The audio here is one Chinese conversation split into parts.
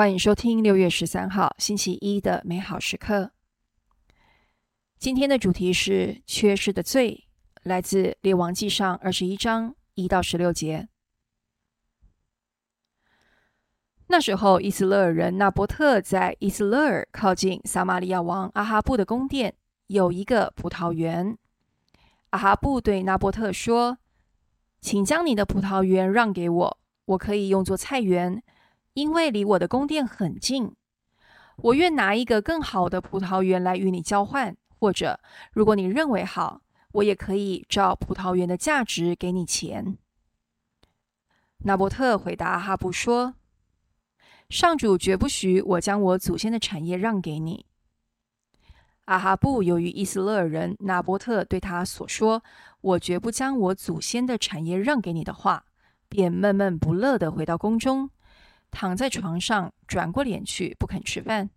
欢迎收听六月十三号星期一的美好时刻。今天的主题是缺失的罪，来自《列王纪上》二十一章一到十六节。那时候，以斯勒尔人纳波特在以斯勒尔靠近撒玛利亚王阿哈布的宫殿有一个葡萄园。阿哈布对纳波特说：“请将你的葡萄园让给我，我可以用作菜园。”因为离我的宫殿很近，我愿拿一个更好的葡萄园来与你交换，或者如果你认为好，我也可以照葡萄园的价值给你钱。纳波特回答阿哈布说：“上主绝不许我将我祖先的产业让给你。”阿哈布由于伊斯勒人纳波特对他所说“我绝不将我祖先的产业让给你”的话，便闷闷不乐地回到宫中。躺在床上，转过脸去，不肯吃饭。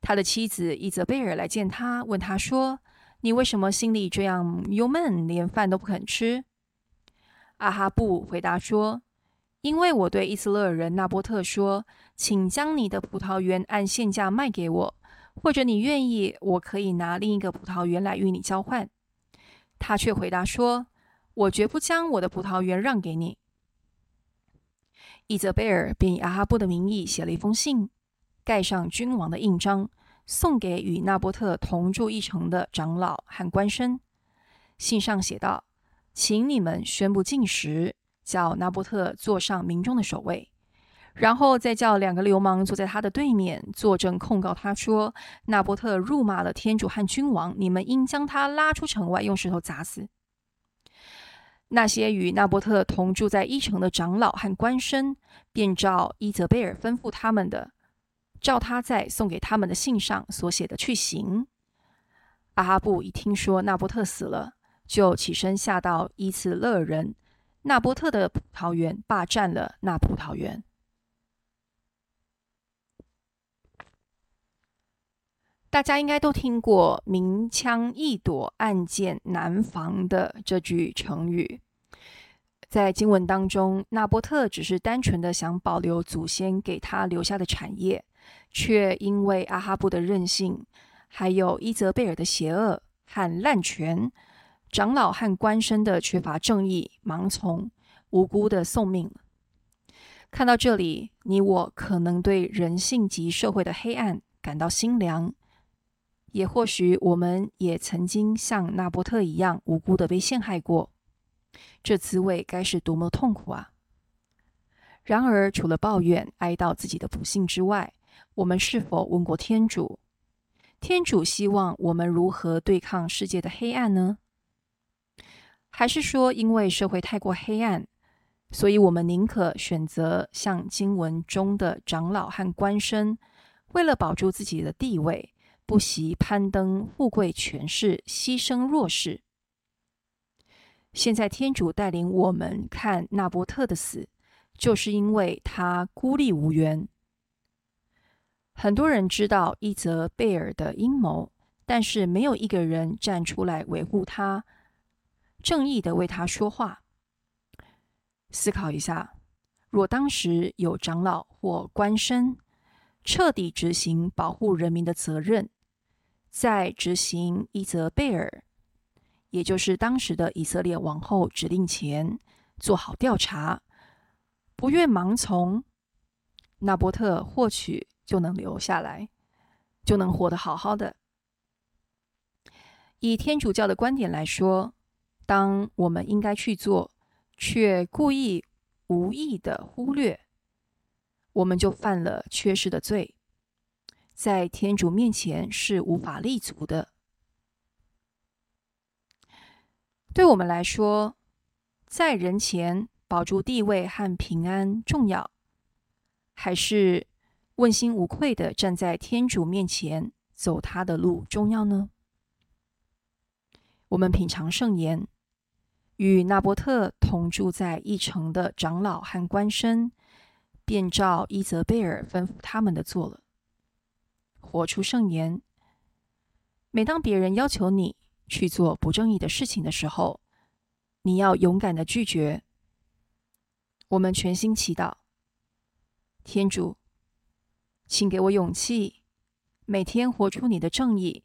他的妻子伊泽贝尔来见他，问他说：“你为什么心里这样忧闷，连饭都不肯吃？”阿哈布回答说：“因为我对伊斯勒人纳波特说，请将你的葡萄园按现价卖给我，或者你愿意，我可以拿另一个葡萄园来与你交换。”他却回答说：“我绝不将我的葡萄园让给你。”伊泽贝尔便以阿哈布的名义写了一封信，盖上君王的印章，送给与纳波特同住一城的长老和官绅。信上写道：“请你们宣布禁食，叫纳波特坐上民众的首位，然后再叫两个流氓坐在他的对面，作证控告他说，纳波特辱骂了天主和君王，你们应将他拉出城外，用石头砸死。”那些与纳伯特同住在伊城的长老和官绅，便照伊泽贝尔吩咐他们的，照他在送给他们的信上所写的去行。阿哈布一听说纳伯特死了，就起身下到伊斯勒人纳伯特的葡萄园，霸占了那葡萄园。大家应该都听过“明枪易躲，暗箭难防”的这句成语。在经文当中，纳波特只是单纯的想保留祖先给他留下的产业，却因为阿哈布的任性，还有伊泽贝尔的邪恶和滥权，长老和官绅的缺乏正义、盲从，无辜的送命。看到这里，你我可能对人性及社会的黑暗感到心凉。也或许我们也曾经像纳波特一样无辜的被陷害过，这滋味该是多么痛苦啊！然而，除了抱怨、哀悼自己的不幸之外，我们是否问过天主？天主希望我们如何对抗世界的黑暗呢？还是说，因为社会太过黑暗，所以我们宁可选择像经文中的长老和官绅，为了保住自己的地位，不惜攀登富贵权势，牺牲弱势。现在天主带领我们看纳波特的死，就是因为他孤立无援。很多人知道伊泽贝尔的阴谋，但是没有一个人站出来维护他，正义地为他说话。思考一下，若当时有长老或官绅彻底执行保护人民的责任，在执行伊泽贝尔，也就是当时的以色列王后指令前，做好调查，不愿盲从，纳波特或许就能留下来，就能活得好好的。以天主教的观点来说，当我们应该去做，却故意无意的忽略，我们就犯了缺失的罪。在天主面前是无法立足的。对我们来说，在人前保住地位和平安重要，还是问心无愧的站在天主面前走他的路重要呢？我们品尝圣言，与纳波特同住在一城的长老和官绅，便照伊泽贝尔吩咐他们的做了。活出圣言。每当别人要求你去做不正义的事情的时候，你要勇敢的拒绝。我们全心祈祷，天主，请给我勇气，每天活出你的正义，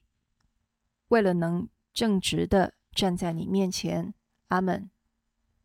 为了能正直的站在你面前。阿门。